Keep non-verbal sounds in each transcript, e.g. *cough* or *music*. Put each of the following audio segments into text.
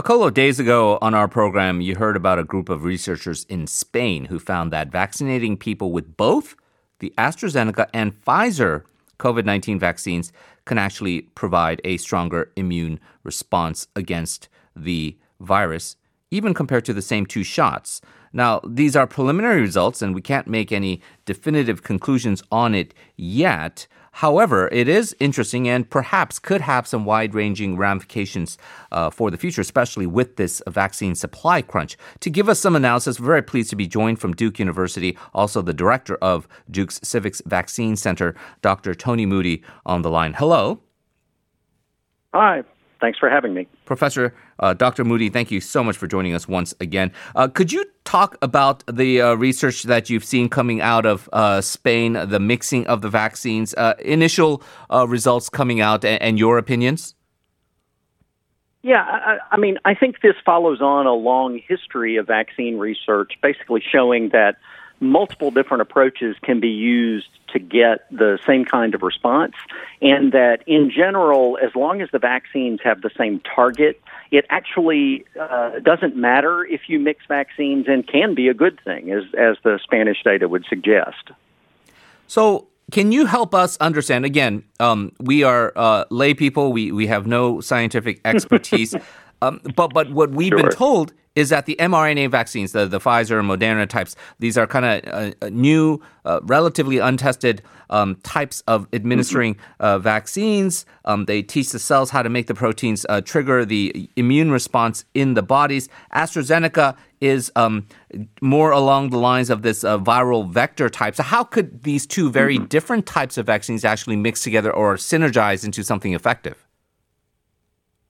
A couple of days ago on our program, you heard about a group of researchers in Spain who found that vaccinating people with both the AstraZeneca and Pfizer COVID 19 vaccines can actually provide a stronger immune response against the virus, even compared to the same two shots. Now, these are preliminary results, and we can't make any definitive conclusions on it yet. However, it is interesting and perhaps could have some wide ranging ramifications uh, for the future, especially with this vaccine supply crunch. To give us some analysis, we're very pleased to be joined from Duke University, also the director of Duke's CIVICs Vaccine Center, Dr. Tony Moody, on the line. Hello. Hi. Thanks for having me. Professor uh, Dr. Moody, thank you so much for joining us once again. Uh, could you talk about the uh, research that you've seen coming out of uh, Spain, the mixing of the vaccines, uh, initial uh, results coming out, and, and, your opinions? Yeah, I, I mean, I think this follows on a long history of vaccine research, basically showing that multiple different approaches can be used to get the same kind of response, and that in general, as long as the vaccines have the same target, it actually uh, doesn't matter if you mix vaccines and can be a good thing, as, as the Spanish data would suggest. So, can you help us understand? Again, um, we are uh, lay people, we, we have no scientific *laughs* expertise. Um, but, but what we've sure. been told is that the mRNA vaccines, the, the Pfizer and Moderna types, these are kind of uh, uh, new, uh, relatively untested um, types of administering uh, vaccines. Um, they teach the cells how to make the proteins uh, trigger the immune response in the bodies. AstraZeneca is um, more along the lines of this uh, viral vector type. So, how could these two very mm-hmm. different types of vaccines actually mix together or synergize into something effective?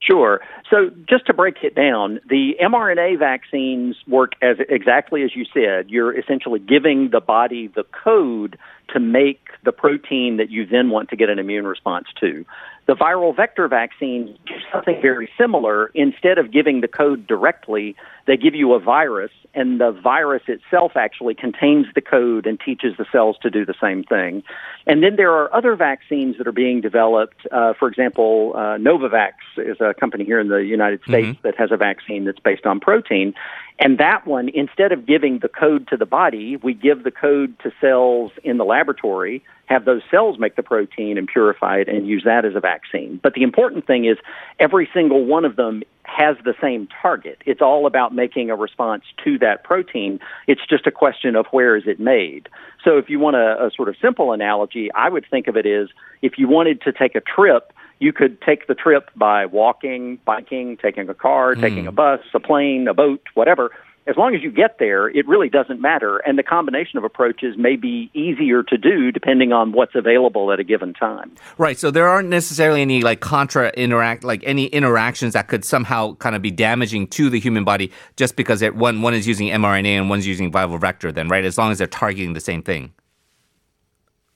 Sure. So just to break it down, the mRNA vaccines work as exactly as you said. You're essentially giving the body the code to make the protein that you then want to get an immune response to. The viral vector vaccines do something very similar. Instead of giving the code directly, they give you a virus, and the virus itself actually contains the code and teaches the cells to do the same thing. And then there are other vaccines that are being developed. Uh, for example, uh, Novavax is a company here in the United States mm-hmm. that has a vaccine that's based on protein. And that one, instead of giving the code to the body, we give the code to cells in the laboratory, have those cells make the protein and purify it and use that as a vaccine. But the important thing is every single one of them has the same target. It's all about making a response to that protein. It's just a question of where is it made. So if you want a, a sort of simple analogy, I would think of it as if you wanted to take a trip you could take the trip by walking, biking, taking a car, mm. taking a bus, a plane, a boat, whatever. As long as you get there, it really doesn't matter. And the combination of approaches may be easier to do depending on what's available at a given time. Right. So there aren't necessarily any like contra interact, like any interactions that could somehow kind of be damaging to the human body just because it, one, one is using mRNA and one's using viral vector then, right? As long as they're targeting the same thing.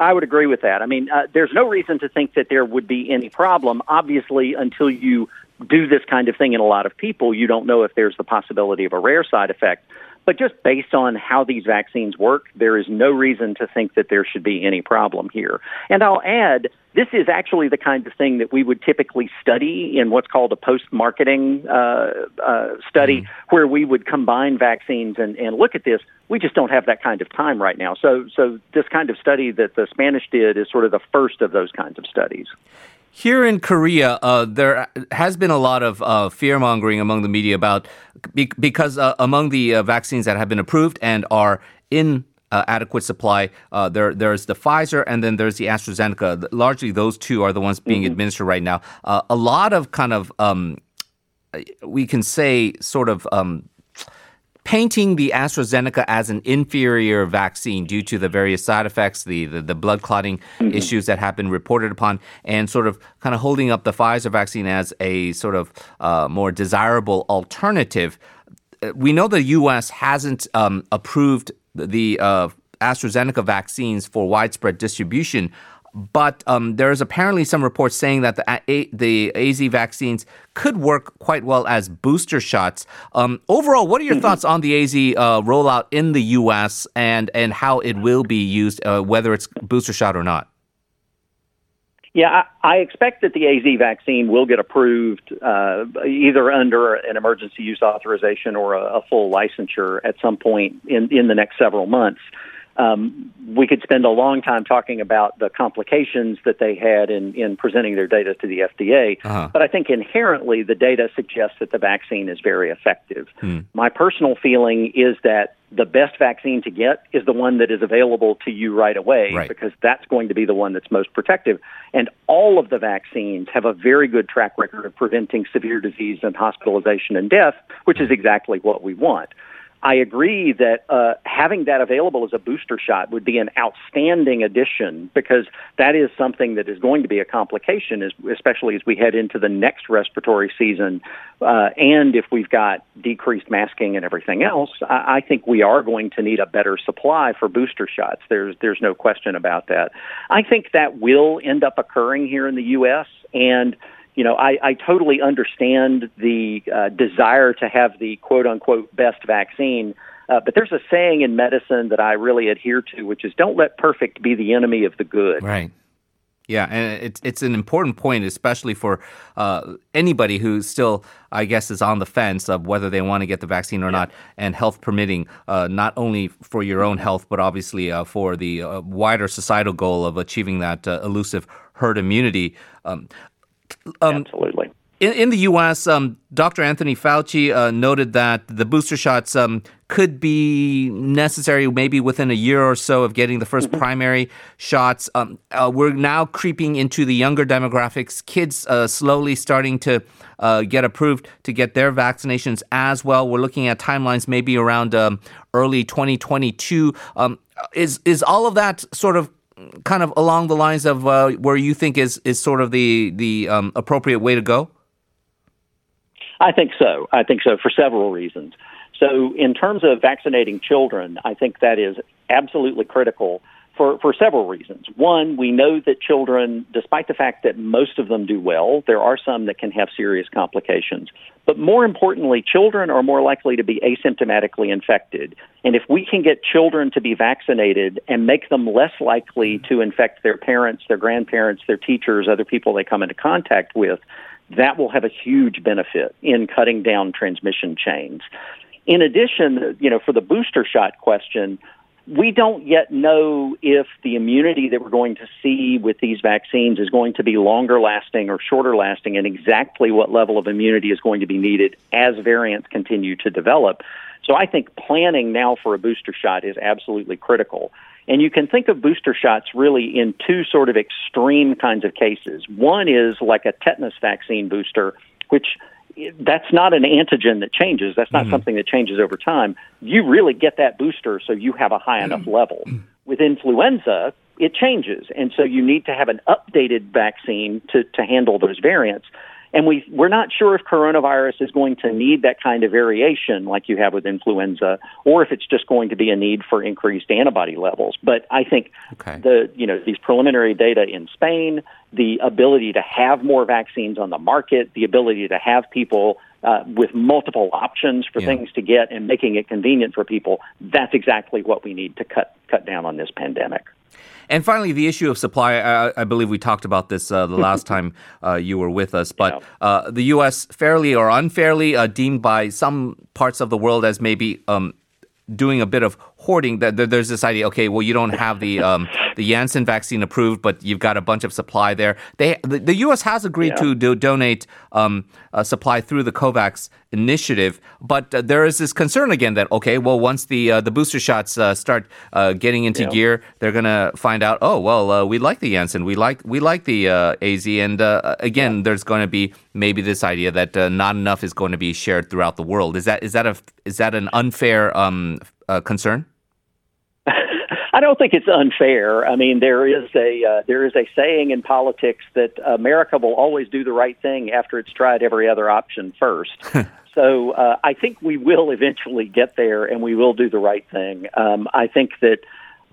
I would agree with that. I mean, uh, there's no reason to think that there would be any problem. Obviously, until you do this kind of thing in a lot of people, you don't know if there's the possibility of a rare side effect. But just based on how these vaccines work, there is no reason to think that there should be any problem here. And I'll add, this is actually the kind of thing that we would typically study in what's called a post marketing uh, uh, study, mm-hmm. where we would combine vaccines and, and look at this. We just don't have that kind of time right now. So, so this kind of study that the Spanish did is sort of the first of those kinds of studies. Here in Korea, uh, there has been a lot of uh, fear mongering among the media about be- because uh, among the uh, vaccines that have been approved and are in uh, adequate supply. Uh, there, there's the Pfizer and then there's the AstraZeneca. Largely, those two are the ones being mm-hmm. administered right now. Uh, a lot of kind of um, we can say sort of um, painting the AstraZeneca as an inferior vaccine due to the various side effects, the, the, the blood clotting mm-hmm. issues that have been reported upon, and sort of kind of holding up the Pfizer vaccine as a sort of uh, more desirable alternative. Uh, we know the U.S. hasn't um, approved the uh, AstraZeneca vaccines for widespread distribution but um, there's apparently some reports saying that the A- the AZ vaccines could work quite well as booster shots. Um, overall, what are your mm-hmm. thoughts on the AZ uh, rollout in the U.S. and and how it will be used, uh, whether it's booster shot or not? Yeah, I, I expect that the AZ vaccine will get approved uh, either under an emergency use authorization or a, a full licensure at some point in, in the next several months. Um, we could spend a long time talking about the complications that they had in, in presenting their data to the FDA, uh-huh. but I think inherently the data suggests that the vaccine is very effective. Hmm. My personal feeling is that the best vaccine to get is the one that is available to you right away right. because that's going to be the one that's most protective. And all of the vaccines have a very good track record of preventing severe disease and hospitalization and death, which is exactly what we want. I agree that uh, having that available as a booster shot would be an outstanding addition because that is something that is going to be a complication, especially as we head into the next respiratory season. Uh, and if we've got decreased masking and everything else, I, I think we are going to need a better supply for booster shots. There's there's no question about that. I think that will end up occurring here in the U.S. and you know, I, I totally understand the uh, desire to have the quote unquote best vaccine. Uh, but there's a saying in medicine that I really adhere to, which is don't let perfect be the enemy of the good. Right. Yeah, and it's it's an important point, especially for uh, anybody who still, I guess, is on the fence of whether they want to get the vaccine or yeah. not, and health permitting, uh, not only for your own health, but obviously uh, for the uh, wider societal goal of achieving that uh, elusive herd immunity. Um, um, Absolutely. In, in, the U.S., um, Dr. Anthony Fauci uh, noted that the booster shots um, could be necessary maybe within a year or so of getting the 1st mm-hmm. primary shots. Um, uh, we're now creeping into the younger demographics, kids uh, slowly starting to uh, get approved to get their vaccinations as well. We're looking at timelines maybe around um, early 2022. Um, is is all of that sort of kind of along the lines of uh, where you think is is sort of the the um, appropriate way to go? I think so. I think so for several reasons. So, in terms of vaccinating children, I think that is absolutely critical for, for several reasons. One, we know that children, despite the fact that most of them do well, there are some that can have serious complications. But more importantly, children are more likely to be asymptomatically infected. And if we can get children to be vaccinated and make them less likely to infect their parents, their grandparents, their teachers, other people they come into contact with, that will have a huge benefit in cutting down transmission chains. In addition, you know, for the booster shot question, we don't yet know if the immunity that we're going to see with these vaccines is going to be longer lasting or shorter lasting, and exactly what level of immunity is going to be needed as variants continue to develop. So I think planning now for a booster shot is absolutely critical. And you can think of booster shots really in two sort of extreme kinds of cases. One is like a tetanus vaccine booster, which that's not an antigen that changes. That's not mm-hmm. something that changes over time. You really get that booster so you have a high enough mm-hmm. level. With influenza, it changes. And so you need to have an updated vaccine to, to handle those variants. And we, we're not sure if coronavirus is going to need that kind of variation like you have with influenza, or if it's just going to be a need for increased antibody levels. But I think okay. the, you know, these preliminary data in Spain, the ability to have more vaccines on the market, the ability to have people uh, with multiple options for yeah. things to get and making it convenient for people, that's exactly what we need to cut, cut down on this pandemic. And finally, the issue of supply. I, I believe we talked about this uh, the last *laughs* time uh, you were with us. But uh, the U.S. fairly or unfairly uh, deemed by some parts of the world as maybe um, doing a bit of hoarding. That there's this idea. Okay, well, you don't have the um, the Janssen vaccine approved, but you've got a bunch of supply there. They the, the U.S. has agreed yeah. to do, donate um, supply through the COVAX initiative, but uh, there is this concern again that okay, well, once the uh, the booster shots uh, start uh, getting into yeah. gear, they're gonna find out. Oh, well, uh, we like the Janssen, we like we like the AZ, and again, yeah. there's going to be maybe this idea that not enough is going to be shared throughout the world. Is that is that a is that an unfair um, concern? I don't think it's unfair. I mean, there is a uh, there is a saying in politics that America will always do the right thing after it's tried every other option first. *laughs* so uh, I think we will eventually get there, and we will do the right thing. Um, I think that.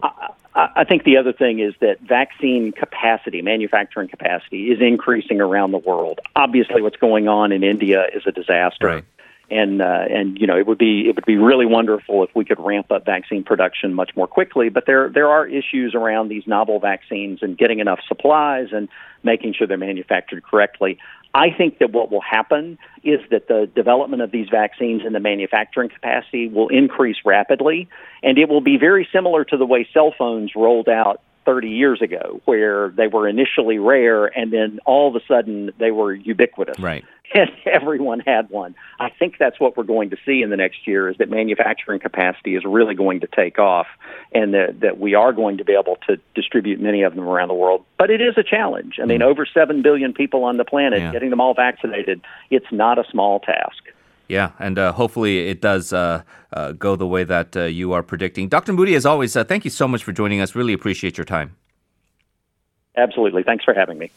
I, I think the other thing is that vaccine capacity, manufacturing capacity, is increasing around the world. Obviously, what's going on in India is a disaster. Right and uh, and you know it would be it would be really wonderful if we could ramp up vaccine production much more quickly. But there there are issues around these novel vaccines and getting enough supplies and making sure they're manufactured correctly. I think that what will happen is that the development of these vaccines and the manufacturing capacity will increase rapidly, and it will be very similar to the way cell phones rolled out 30 years ago, where they were initially rare and then all of a sudden they were ubiquitous. Right. *laughs* And everyone had one. I think that's what we're going to see in the next year is that manufacturing capacity is really going to take off and that, that we are going to be able to distribute many of them around the world. But it is a challenge. I mean, mm. over 7 billion people on the planet, yeah. getting them all vaccinated, it's not a small task. Yeah, and uh, hopefully it does uh, uh, go the way that uh, you are predicting. Dr. Moody, as always, uh, thank you so much for joining us. Really appreciate your time. Absolutely. Thanks for having me.